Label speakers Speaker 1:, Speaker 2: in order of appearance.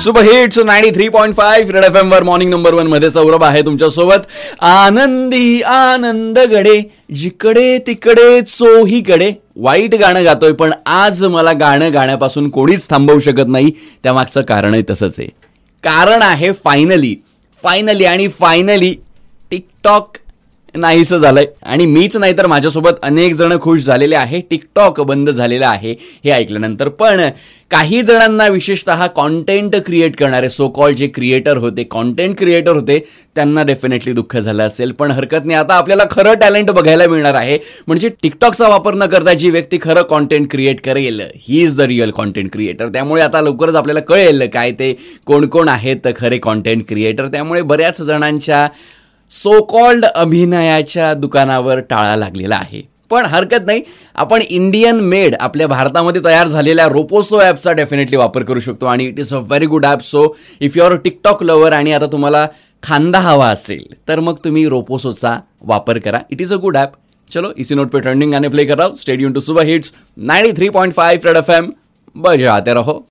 Speaker 1: Super hits ninety three point five red F M वर morning number वनमध्ये सौरभ आहे तुमच्यासोबत. आनंदी आनंद गडे जिकडे तिकडे चोहीकडे. वाईट गाणं गातोय पण आज मला गाणं गाण्यापासून कोणीच थांबवू शकत नाही. त्यामागचं कारणही तसंच आहे. कारण आहे फायनली फायनली आणि फायनली टिकटॉक नाहीसं झालंय. आणि मीच नाही तर माझ्यासोबत अनेक जण खुश झालेले आहे. टिकटॉक बंद झालेलं आहे हे ऐकल्यानंतर. पण काही जणांना विशेषतः कॉन्टेंट क्रिएट करणारे सो कॉल जे क्रिएटर होते कॉन्टेंट क्रिएटर होते त्यांना डेफिनेटली दुःख झालं असेल. पण हरकत नाही आता आपल्याला खरं टॅलेंट बघायला मिळणार आहे. म्हणजे टिकटॉकचा वापर न करता जी व्यक्ती खरं कॉन्टेंट क्रिएट करेल he is the real content creator त्यामुळे आता लवकरच आपल्याला कळेल काय ते कोण कोण आहेत खरे कॉन्टेंट क्रिएटर त्यामुळे बऱ्याच जणांच्या सो कॉल्ड अभिनयाच्या दुकानावर टाळा लागलेला आहे. पण हरकत नाही आपण इंडियन मेड आपल्या भारतामध्ये तयार झालेल्या रोपोसो ॲपचा डेफिनेटली वापर करू शकतो आणि it is a very good app so if your TikTok lover आणि आता तुम्हाला खांदा हवा असेल तर मग तुम्ही रोपोसोचा वापर करा. It is a good app चलो इसी नोट पे ट्रेंडिंग गाने प्ले कर रहा हूँ. स्टेडियम टू सुबह hits ninety three point five red F M बजाते रहो.